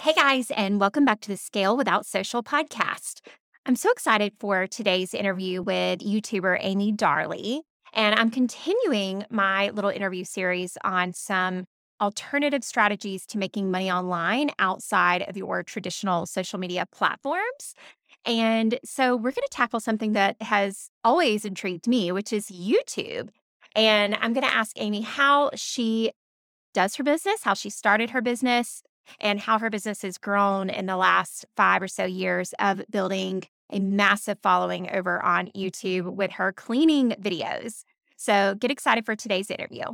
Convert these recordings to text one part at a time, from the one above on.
Hey guys, and welcome back to the Scale Without Social podcast. I'm so excited for today's interview with YouTuber Amy Darley. And I'm continuing my little interview series on some alternative strategies to making money online outside of your traditional social media platforms. And so we're going to tackle something that has always intrigued me, which is YouTube. And I'm going to ask Amy how she does her business, how she started her business, and how her business has grown in the last five or so years of building a massive following over on YouTube with her cleaning videos. So get excited for today's interview.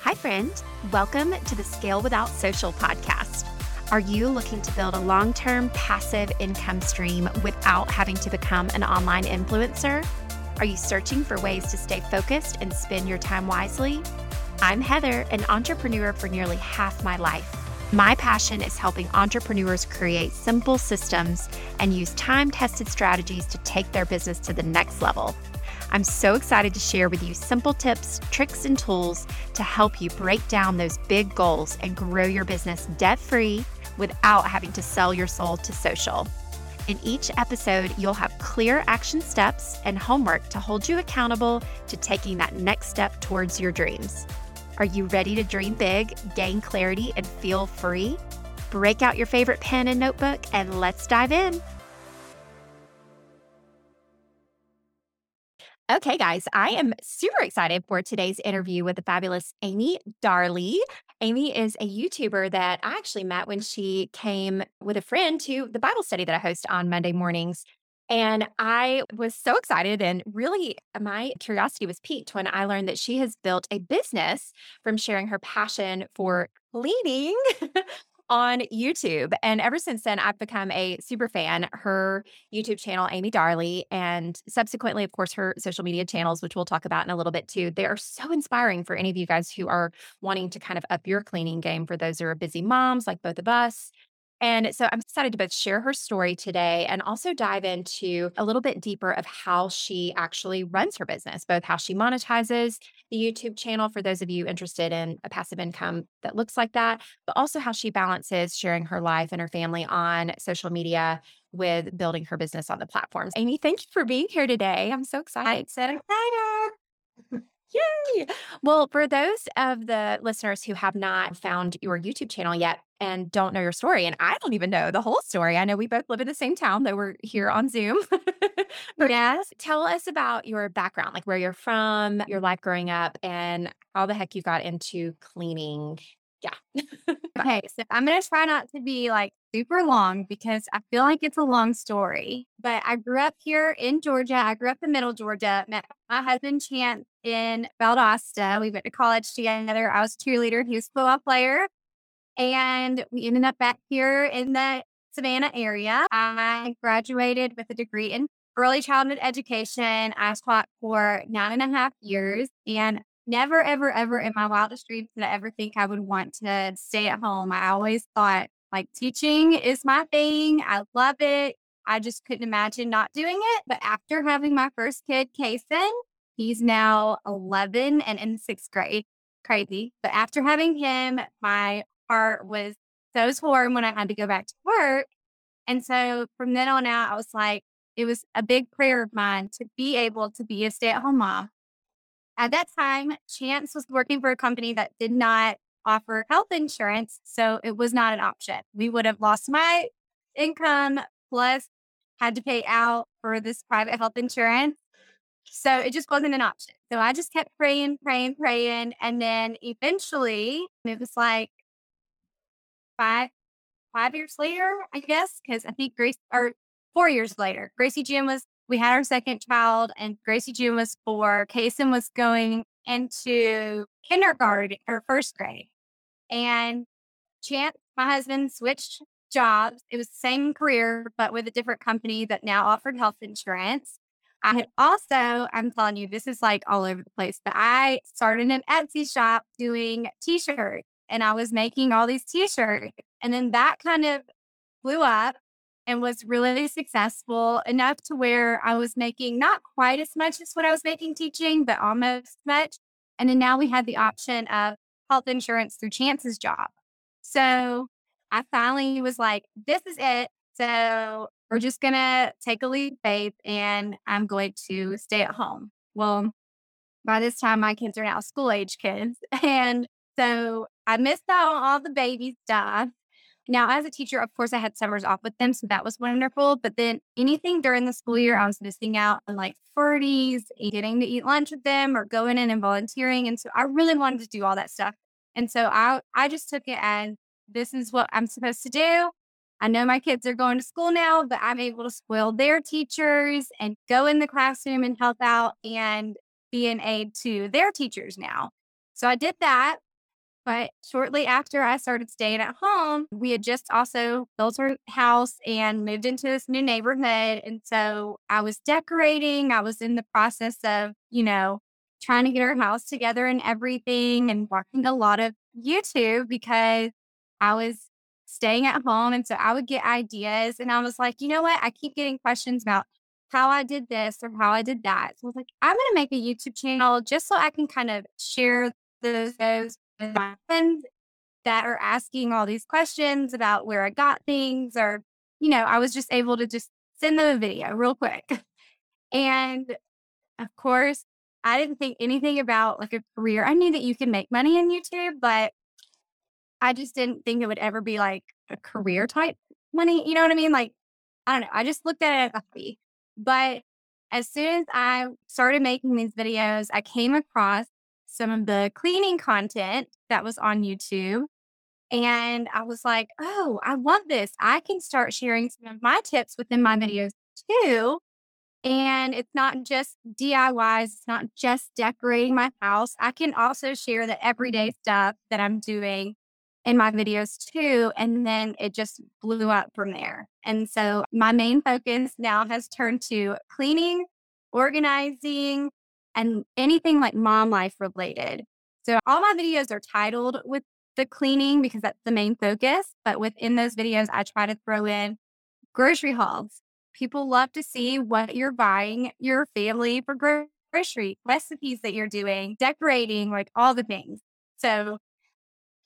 Hi, friend. Welcome to the Scale Without Social podcast. Are you looking to build a long term passive income stream without having to become an online influencer? Are you searching for ways to stay focused and spend your time wisely? I'm Heather, an entrepreneur for nearly half my life. My passion is helping entrepreneurs create simple systems and use time tested strategies to take their business to the next level. I'm so excited to share with you simple tips, tricks, and tools to help you break down those big goals and grow your business debt free without having to sell your soul to social. In each episode, you'll have clear action steps and homework to hold you accountable to taking that next step towards your dreams. Are you ready to dream big, gain clarity, and feel free? Break out your favorite pen and notebook and let's dive in. Okay, guys, I am super excited for today's interview with the fabulous Amy Darley. Amy is a YouTuber that I actually met when she came with a friend to the Bible study that I host on Monday mornings. And I was so excited, and really, my curiosity was piqued when I learned that she has built a business from sharing her passion for cleaning on YouTube. And ever since then, I've become a super fan. Her YouTube channel, Amy Darley, and subsequently, of course, her social media channels, which we'll talk about in a little bit too. They are so inspiring for any of you guys who are wanting to kind of up your cleaning game for those who are busy moms like both of us. And so I'm excited to both share her story today and also dive into a little bit deeper of how she actually runs her business, both how she monetizes the YouTube channel for those of you interested in a passive income that looks like that, but also how she balances sharing her life and her family on social media with building her business on the platforms. Amy, thank you for being here today. I'm so excited. I'm so excited. Yay! Well, for those of the listeners who have not found your YouTube channel yet and don't know your story, and I don't even know the whole story. I know we both live in the same town, though we're here on Zoom. yes, tell us about your background, like where you're from, your life growing up, and how the heck you got into cleaning. Yeah. okay, so I'm going to try not to be like super long because I feel like it's a long story. But I grew up here in Georgia. I grew up in Middle Georgia. Met my husband Chance in Valdosta. We went to college together. I was cheerleader. He was football player. And we ended up back here in the Savannah area. I graduated with a degree in early childhood education. I taught for nine and a half years and never, ever, ever in my wildest dreams did I ever think I would want to stay at home. I always thought like teaching is my thing. I love it. I just couldn't imagine not doing it. But after having my first kid, Kason, he's now 11 and in sixth grade. Crazy. But after having him, my heart was so torn when I had to go back to work. And so from then on out, I was like, it was a big prayer of mine to be able to be a stay at home mom. At that time, Chance was working for a company that did not offer health insurance. So it was not an option. We would have lost my income plus had to pay out for this private health insurance. So it just wasn't an option. So I just kept praying, praying, praying. And then eventually it was like five, five years later, I guess, because I think Grace, or four years later, Gracie Jim was, we had our second child and Gracie Jim was four. Kason was going into kindergarten or first grade. And Chance, my husband, switched jobs. It was the same career, but with a different company that now offered health insurance. I had also, I'm telling you, this is like all over the place, but I started an Etsy shop doing t shirts and I was making all these t shirts. And then that kind of blew up. and was really successful enough to where I was making not quite as much as what I was making teaching, but almost much. And then now we had the option of health insurance through Chance's job. So I finally was like, this is it. So we're just going to take a leap faith and I'm going to stay at home. Well, by this time, my kids are now school age kids. And so I missed out on all the baby stuff. Now, as a teacher, of course, I had summers off with them. So that was wonderful. But then anything during the school year, I was missing out on like 40s, getting to eat lunch with them or going in and volunteering. And so I really wanted to do all that stuff. And so I, I just took it as this is what I'm supposed to do. I know my kids are going to school now, but I'm able to spoil their teachers and go in the classroom and help out and be an aid to their teachers now. So I did that. But shortly after I started staying at home, we had just also built our house and moved into this new neighborhood. And so I was decorating. I was in the process of, you know, trying to get our house together and everything and watching a lot of YouTube because I was staying at home. And so I would get ideas and I was like, you know what? I keep getting questions about how I did this or how I did that. So I was like, I'm going to make a YouTube channel just so I can kind of share those with my friends that are asking all these questions about where I got things, or, you know, I was just able to just send them a video real quick. And of course, I didn't think anything about like a career. I knew that you can make money in YouTube, but I just didn't think it would ever be like a career type money. You know what I mean? Like, I don't know. I just looked at it as a hobby. But as soon as I started making these videos, I came across some of the cleaning content that was on YouTube. And I was like, oh, I love this. I can start sharing some of my tips within my videos too. And it's not just DIYs, it's not just decorating my house. I can also share the everyday stuff that I'm doing in my videos too. And then it just blew up from there. And so my main focus now has turned to cleaning, organizing, and anything like mom life related. So all my videos are titled with the cleaning because that's the main focus. But within those videos, I try to throw in grocery hauls. People love to see what you're buying your family for grocery recipes that you're doing, decorating, like all the things. So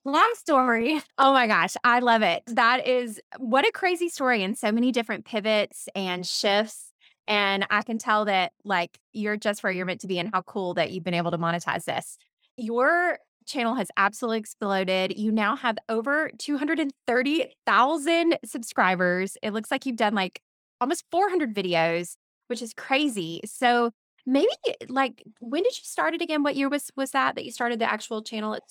long story. Oh my gosh, I love it. That is what a crazy story and so many different pivots and shifts and I can tell that like you're just where you're meant to be and how cool that you've been able to monetize this. Your channel has absolutely exploded. You now have over 230,000 subscribers. It looks like you've done like almost 400 videos, which is crazy. So maybe like when did you start it again? What year was was that that you started the actual channel? At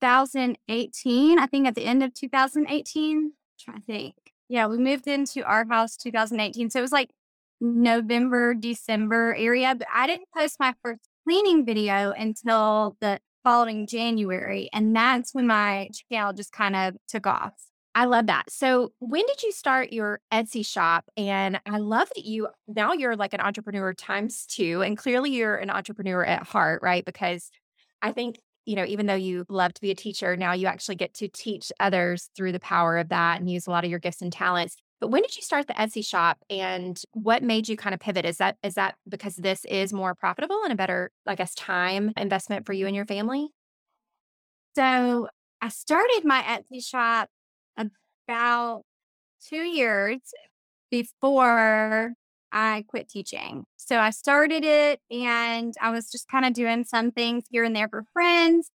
2018, I think at the end of 2018. trying to think. Yeah, we moved into our house 2018. So it was like November, December area, but I didn't post my first cleaning video until the following January. And that's when my channel just kind of took off. I love that. So, when did you start your Etsy shop? And I love that you now you're like an entrepreneur times two. And clearly, you're an entrepreneur at heart, right? Because I think, you know, even though you love to be a teacher, now you actually get to teach others through the power of that and use a lot of your gifts and talents. But when did you start the Etsy shop and what made you kind of pivot? Is that is that because this is more profitable and a better, I guess, time investment for you and your family? So I started my Etsy shop about two years before I quit teaching. So I started it and I was just kind of doing some things here and there for friends.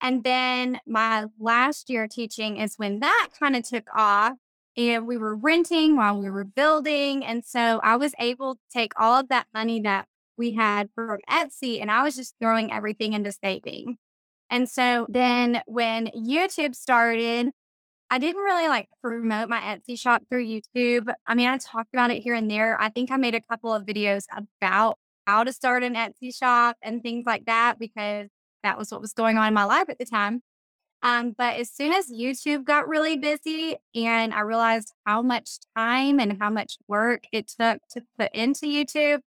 And then my last year teaching is when that kind of took off and we were renting while we were building. And so I was able to take all of that money that we had from Etsy and I was just throwing everything into saving. And so then when YouTube started, I didn't really like promote my Etsy shop through YouTube. I mean, I talked about it here and there. I think I made a couple of videos about how to start an Etsy shop and things like that because that was what was going on in my life at the time. Um, but as soon as YouTube got really busy and I realized how much time and how much work it took to put into YouTube,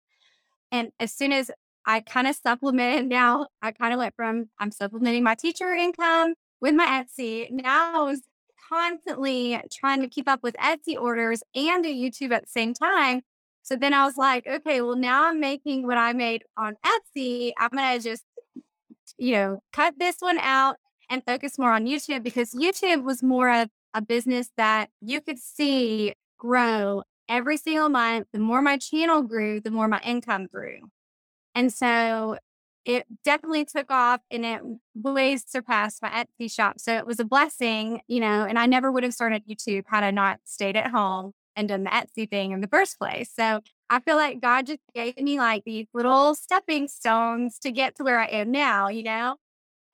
and as soon as I kind of supplemented now, I kind of went from I'm supplementing my teacher income with my Etsy. Now I was constantly trying to keep up with Etsy orders and do YouTube at the same time. So then I was like, okay, well, now I'm making what I made on Etsy. I'm going to just, you know, cut this one out and focus more on YouTube because YouTube was more of a business that you could see grow every single month. The more my channel grew, the more my income grew. And so it definitely took off and it way surpassed my Etsy shop. So it was a blessing, you know, and I never would have started YouTube had I not stayed at home and done the Etsy thing in the first place. So I feel like God just gave me like these little stepping stones to get to where I am now, you know?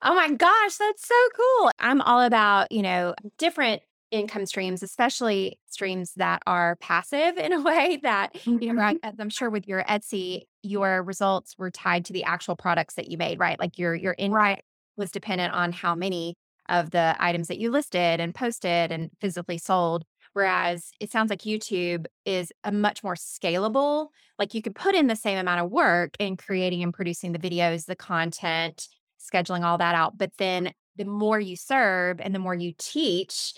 Oh my gosh, that's so cool. I'm all about, you know, different income streams, especially streams that are passive in a way that, you know, Mhm. as I'm sure with your Etsy, your results were tied to the actual products that you made, right? Like your your income Right. was dependent on how many of the items that you listed and posted and physically sold. Whereas it sounds like YouTube is a much more scalable, like you could put in the same amount of work in creating and producing the videos, the content, scheduling all that out. But then the more you serve and the more you teach,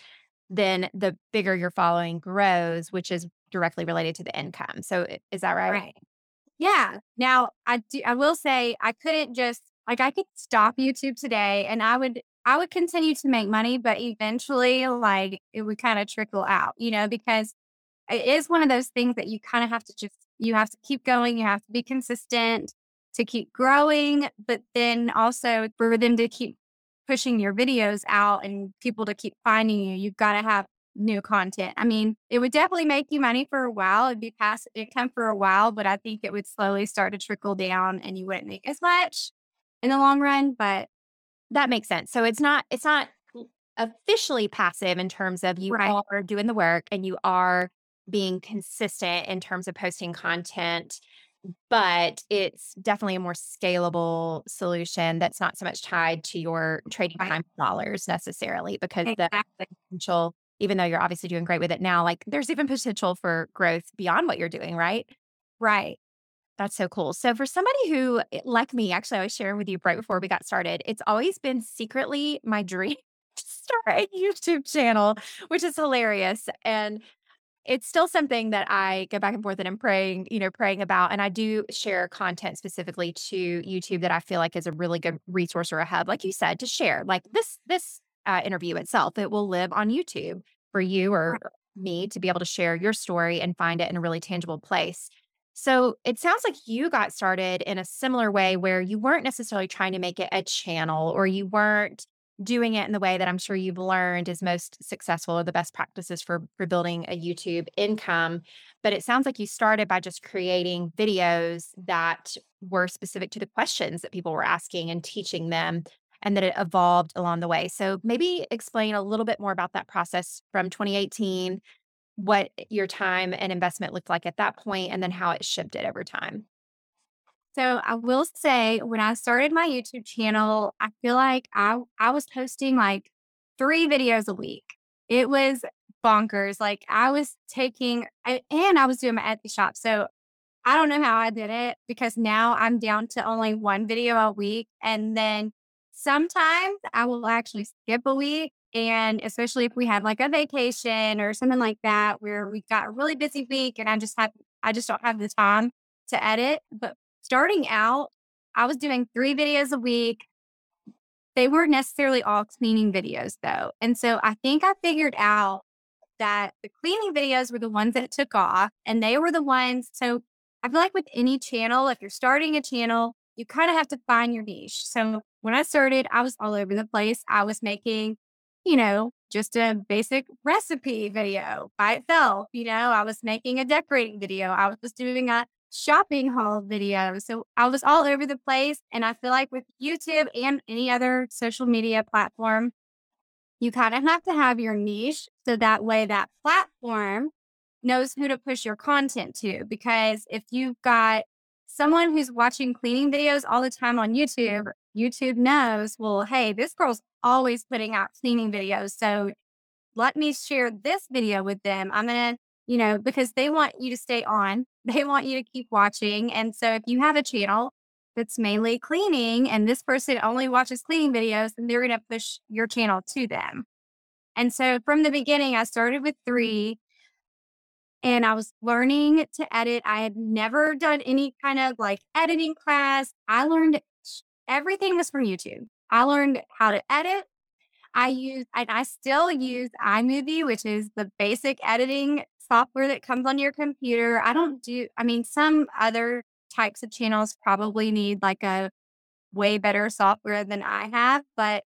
then the bigger your following grows, which is directly related to the income. So is that right? Right. Yeah. Now I do I will say I couldn't just like I could stop YouTube today and I would I would continue to make money, but eventually like it would kind of trickle out, you know, because it is one of those things that you kind of have to just you have to keep going, you have to be consistent to keep growing, but then also for them to keep pushing your videos out and people to keep finding you, you've got to have new content. I mean, it would definitely make you money for a while. It'd be passive income for a while, but I think it would slowly start to trickle down and you wouldn't make as much in the long run. But That makes sense. So it's not it's not officially passive in terms of you Right. are doing the work and you are being consistent in terms of posting content, but it's definitely a more scalable solution that's not so much tied to your trading time dollars necessarily because the potential, even though you're obviously doing great with it now, like there's even potential for growth beyond what you're doing, right? Right. That's so cool. So for somebody who, eh, like me, actually, I was sharing with you right before we got started, it's always been secretly my dream to start a YouTube channel, which is hilarious. And it's still something that I go back and forth and I'm praying, you know, praying about. And I do share content specifically to YouTube that I feel like is a really good resource or a hub, like you said, to share. Like this, this uh, interview itself, it will live on YouTube for you or me to be able to share your story and find it in a really tangible place. So it sounds like you got started in a similar way where you weren't necessarily trying to make it a channel or you weren't doing it in the way that I'm sure you've learned is most successful or the best practices for for building a YouTube income. But it sounds like you started by just creating videos that were specific to the questions that people were asking and teaching them and that it evolved along the way. So maybe explain a little bit more about that process from 2018 what your time and investment looked like at that point and then how it shifted over time. So I will say when I started my YouTube channel, I feel like I I was posting like 3 videos a week. It was bonkers. Like I was taking I, and I was doing my Etsy shop. So I don't know how I did it because now I'm down to only one video a week and then sometimes I will actually skip a week and especially if we have like a vacation or something like that where we got a really busy week and I just have I just don't have the time to edit. But starting out, I was doing three videos a week. They weren't necessarily all cleaning videos though. And so I think I figured out that the cleaning videos were the ones that took off and they were the ones. So I feel like with any channel, if you're starting a channel, you kind of have to find your niche. So when I started, I was all over the place. I was making, you know, just a basic recipe video by itself. You know, I was making a decorating video. I was just doing a shopping haul video. So I was all over the place. And I feel like with YouTube and any other social media platform, you kind of have to have your niche so that way that platform knows who to push your content to. Because if you've got someone who's watching cleaning videos all the time on YouTube, YouTube knows, well, hey, this girl's always putting out cleaning videos. So let me share this video with them. I'm going to, you know, because they want you to stay on, they want you to keep watching. And so if you have a channel that's mainly cleaning and this person only watches cleaning videos, then they're going to push your channel to them. And so from the beginning, I started with three and I was learning to edit. I had never done any kind of like editing class. I learned everything was from YouTube. I learned how to edit. I use, and I still use iMovie, which is the basic editing software that comes on your computer. I don't do, I mean, some other types of channels probably need like a way better software than I have, but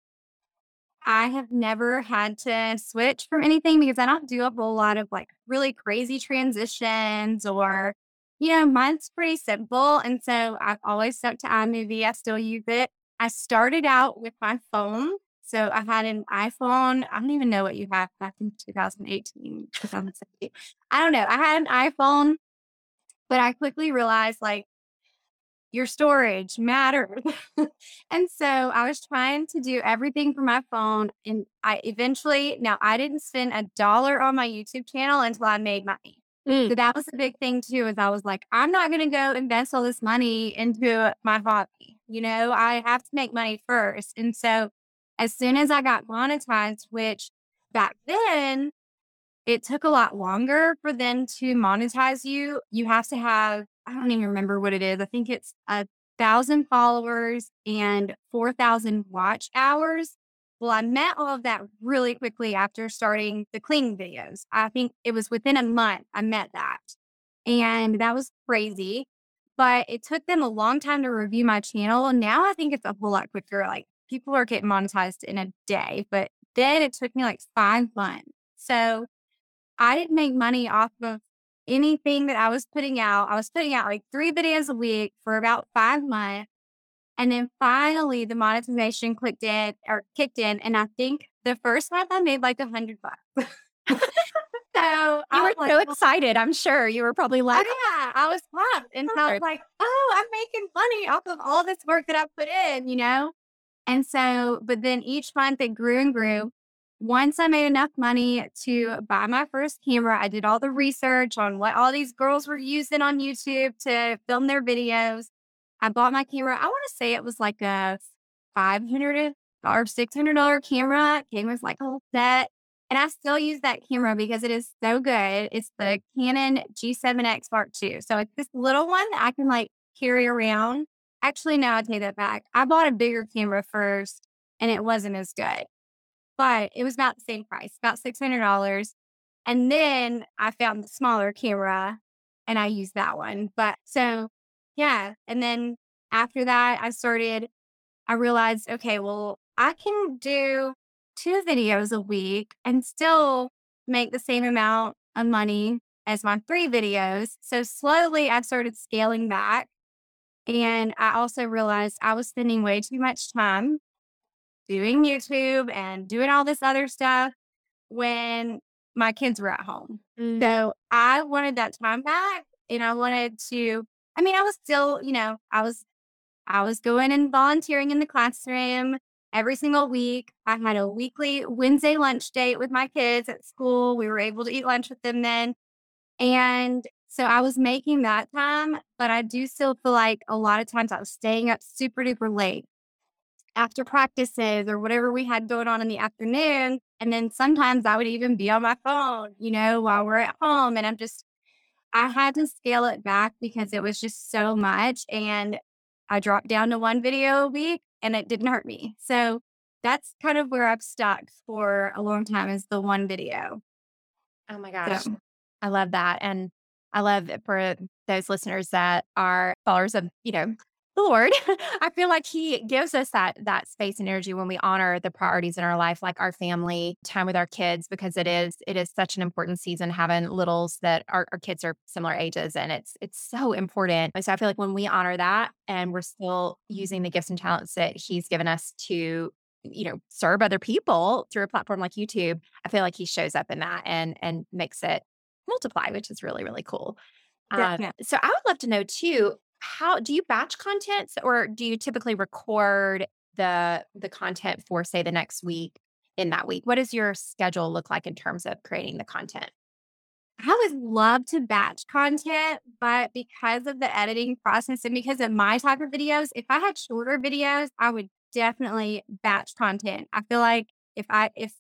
I have never had to switch from anything because I don't do a whole lot of like really crazy transitions or, you know, mine's pretty simple. And so I've always stuck to iMovie. I still use it. I started out with my phone. So I had an iPhone. I don't even know what you have back in 2018, 2017. I don't know. I had an iPhone, but I quickly realized like your storage matters. and so I was trying to do everything from my phone. And I eventually, now I didn't spend a dollar on my YouTube channel until I made money. Mm. So that was a big thing too, is I was like, I'm not going to go invest all this money into my hobby. You know, I have to make money first. And so as soon as I got monetized, which back then it took a lot longer for them to monetize you. You have to have I don't even remember what it is. I think it's a thousand followers and 4,000 watch hours. Well, I met all of that really quickly after starting the cleaning videos. I think it was within a month I met that. And that was crazy. But it took them a long time to review my channel. Now I think it's a whole lot quicker. Like people are getting monetized in a day, but then it took me like five months. So I didn't make money off of anything that I was putting out. I was putting out like three videos a week for about five months. And then finally the monetization clicked in or kicked in. And I think the first month I made like a hundred bucks. so you were like, so excited. I'm sure you were probably oh, like, oh, yeah, I was pumped. And so I was like, oh, I'm making money off of all this work that I put in, you know? And so, but then each month it grew and grew once I made enough money to buy my first camera, I did all the research on what all these girls were using on YouTube to film their videos. I bought my camera. I want to say it was like a 500 or $600 camera. Came with like a whole set. And I still use that camera because it is so good. It's the Canon G7X Mark II. So it's this little one that I can like carry around. Actually, no, I take that back. I bought a bigger camera first and it wasn't as good but it was about the same price, about $600. And then I found the smaller camera and I used that one. But so, yeah. And then after that, I started, I realized, okay, well, I can do two videos a week and still make the same amount of money as my three videos. So slowly I started scaling back. And I also realized I was spending way too much time doing YouTube and doing all this other stuff when my kids were at home. Mm. So I wanted that time back and I wanted to, I mean, I was still, you know, I was, I was going and volunteering in the classroom every single week. I had a weekly Wednesday lunch date with my kids at school. We were able to eat lunch with them then. And so I was making that time, but I do still feel like a lot of times I was staying up super duper late after practices or whatever we had going on in the afternoon. And then sometimes I would even be on my phone, you know, while we're at home. And I'm just, I had to scale it back because it was just so much. And I dropped down to one video a week and it didn't hurt me. So that's kind of where I've stuck for a long time is the one video. Oh my gosh. So. I love that. And I love for those listeners that are followers of, you know, the Lord, I feel like He gives us that that space and energy when we honor the priorities in our life, like our family, time with our kids, because it is it is such an important season having littles that our, our kids are similar ages, and it's it's so important. So I feel like when we honor that, and we're still using the gifts and talents that He's given us to you know serve other people through a platform like YouTube, I feel like He shows up in that and and makes it multiply, which is really really cool. Um, so I would love to know too how do you batch contents or do you typically record the the content for say the next week in that week? What does your schedule look like in terms of creating the content? I would love to batch content, but because of the editing process and because of my type of videos, if I had shorter videos, I would definitely batch content. I feel like if I if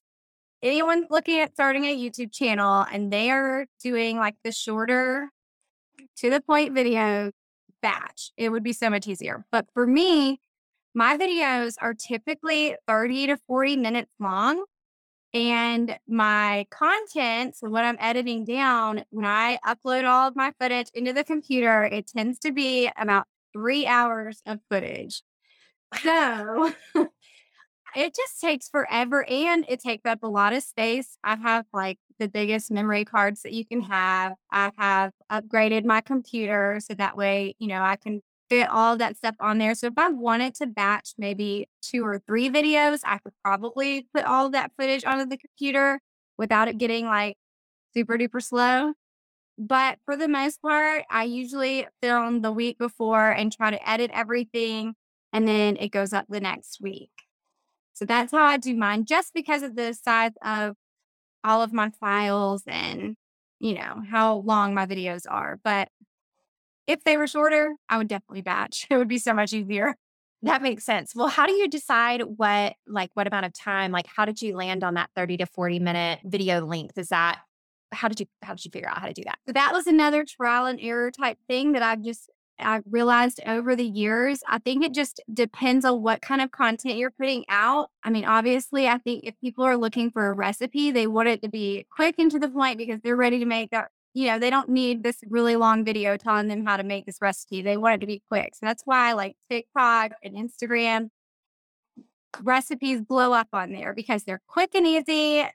anyone looking at starting a YouTube channel and they are doing like the shorter to the point video batch, it would be so much easier. But for me, my videos are typically 30 to 40 minutes long. And my content, so what I'm editing down, when I upload all of my footage into the computer, it tends to be about three hours of footage. So it just takes forever and it takes up a lot of space. I have like the biggest memory cards that you can have. I have upgraded my computer so that way, you know, I can fit all that stuff on there. So if I wanted to batch maybe two or three videos, I could probably put all that footage onto the computer without it getting like super duper slow. But for the most part, I usually film the week before and try to edit everything and then it goes up the next week. So that's how I do mine, just because of the size of all of my files and, you know, how long my videos are. But if they were shorter, I would definitely batch. It would be so much easier. That makes sense. Well, how do you decide what, like, what amount of time? Like, how did you land on that 30 to 40 minute video length? Is that, how did you, how did you figure out how to do that? So that was another trial and error type thing that I've just I realized over the years, I think it just depends on what kind of content you're putting out. I mean, obviously, I think if people are looking for a recipe, they want it to be quick and to the point because they're ready to make that. You know, they don't need this really long video telling them how to make this recipe. They want it to be quick. So that's why like TikTok and Instagram recipes blow up on there because they're quick and easy,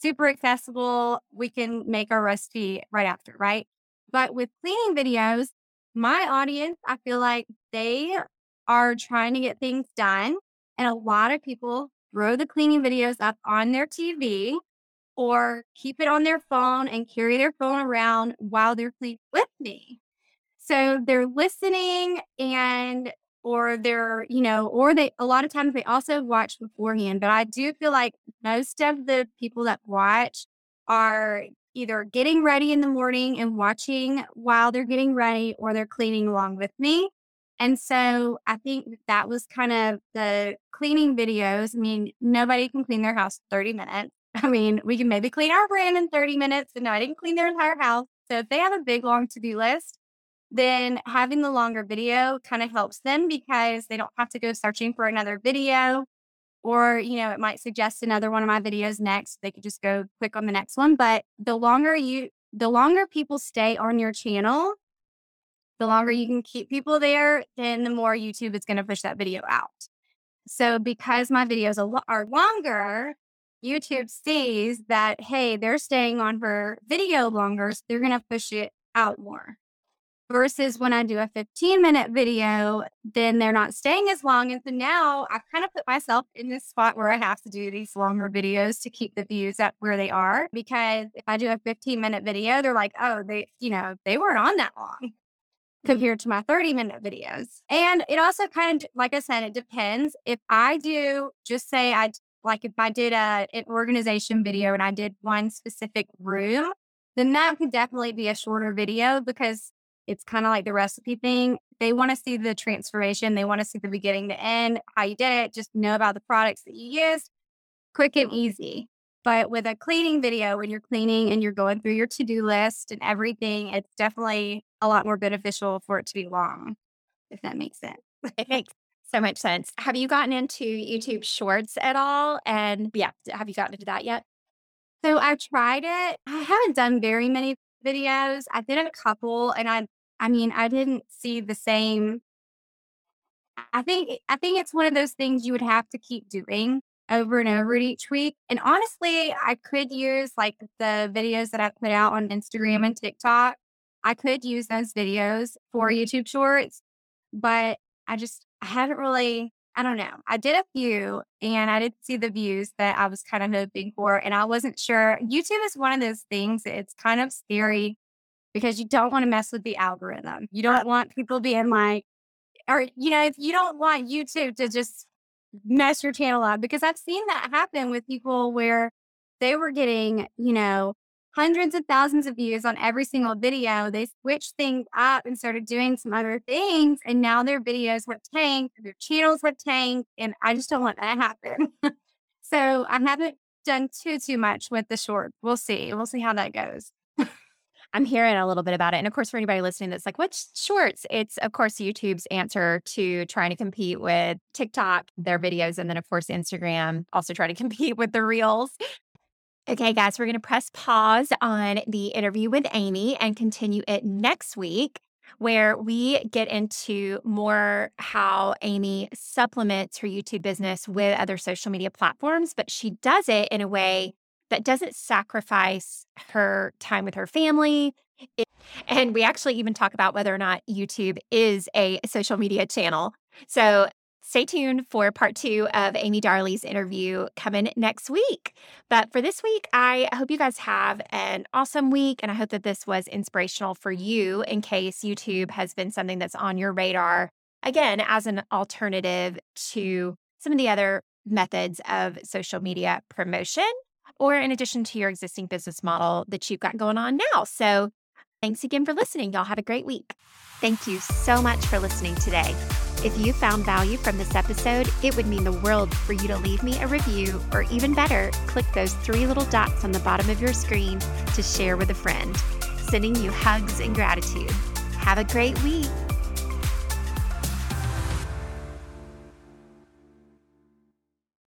super accessible. We can make our recipe right after, right? But with cleaning videos, my audience, I feel like they are trying to get things done. And a lot of people throw the cleaning videos up on their TV or keep it on their phone and carry their phone around while they're cleaning with me. So they're listening and or they're, you know, or they a lot of times they also watch beforehand. But I do feel like most of the people that watch are either getting ready in the morning and watching while they're getting ready or they're cleaning along with me. And so I think that was kind of the cleaning videos. I mean, nobody can clean their house 30 minutes. I mean, we can maybe clean our brand in 30 minutes, but no, I didn't clean their entire house. So if they have a big long to do list, then having the longer video kind of helps them because they don't have to go searching for another video or you know it might suggest another one of my videos next they could just go click on the next one but the longer you the longer people stay on your channel the longer you can keep people there then the more youtube is going to push that video out. So because my videos are longer youtube sees that hey they're staying on for video longer so they're going to push it out more versus when I do a 15 minute video, then they're not staying as long. And so now I've kind of put myself in this spot where I have to do these longer videos to keep the views at where they are. Because if I do a 15 minute video, they're like, oh, they, you know, they weren't on that long mm-hmm. compared to my 30 minute videos. And it also kind of, like I said, it depends. If I do, just say I, like if I did a, an organization video and I did one specific room, then that could definitely be a shorter video because it's kind of like the recipe thing. They want to see the transformation. They want to see the beginning to end, how you did it, just know about the products that you used, quick and easy. But with a cleaning video, when you're cleaning and you're going through your to do list and everything, it's definitely a lot more beneficial for it to be long, if that makes sense. it makes so much sense. Have you gotten into YouTube Shorts at all? And yeah, have you gotten into that yet? So I've tried it. I haven't done very many videos. I did a couple and I I mean, I didn't see the same I think I think it's one of those things you would have to keep doing over and over each week. And honestly, I could use like the videos that I put out on Instagram and TikTok. I could use those videos for YouTube shorts, but I just I haven't really I don't know. I did a few and I didn't see the views that I was kind of hoping for. And I wasn't sure. YouTube is one of those things, it's kind of scary because you don't want to mess with the algorithm. You uh don't want people being like, or, you know, if you don't want YouTube to just mess your channel up, because I've seen that happen with people where they were getting, you know, hundreds of thousands of views on every single video. They switched things up and started doing some other things. And now their videos were tanked, their channels were tanked. And I just don't want that to happen. so I haven't done too too much with the short. We'll see. We'll see how that goes. I'm hearing a little bit about it. And of course, for anybody listening that's like, what's shorts? It's, of course, YouTube's answer to trying to compete with TikTok, their videos, and then, of course, Instagram also try to compete with the reels. Okay, guys, we're going to press pause on the interview with Amy and continue it next week, where we get into more how Amy supplements her YouTube business with other social media platforms, but she does it in a way that doesn't sacrifice her time with her family. It, and we actually even talk about whether or not YouTube is a social media channel. So stay tuned for part two of Amy Darley's interview coming next week. But for this week, I hope you guys have an awesome week. And I hope that this was inspirational for you in case YouTube has been something that's on your radar, again, as an alternative to some of the other methods of social media promotion or in addition to your existing business model that you've got going on now. So thanks again for listening. Y'all have a great week. Thank you so much for listening today. If you found value from this episode, it would mean the world for you to leave me a review, or even better, click those three little dots on the bottom of your screen to share with a friend. Sending you hugs and gratitude. Have a great week.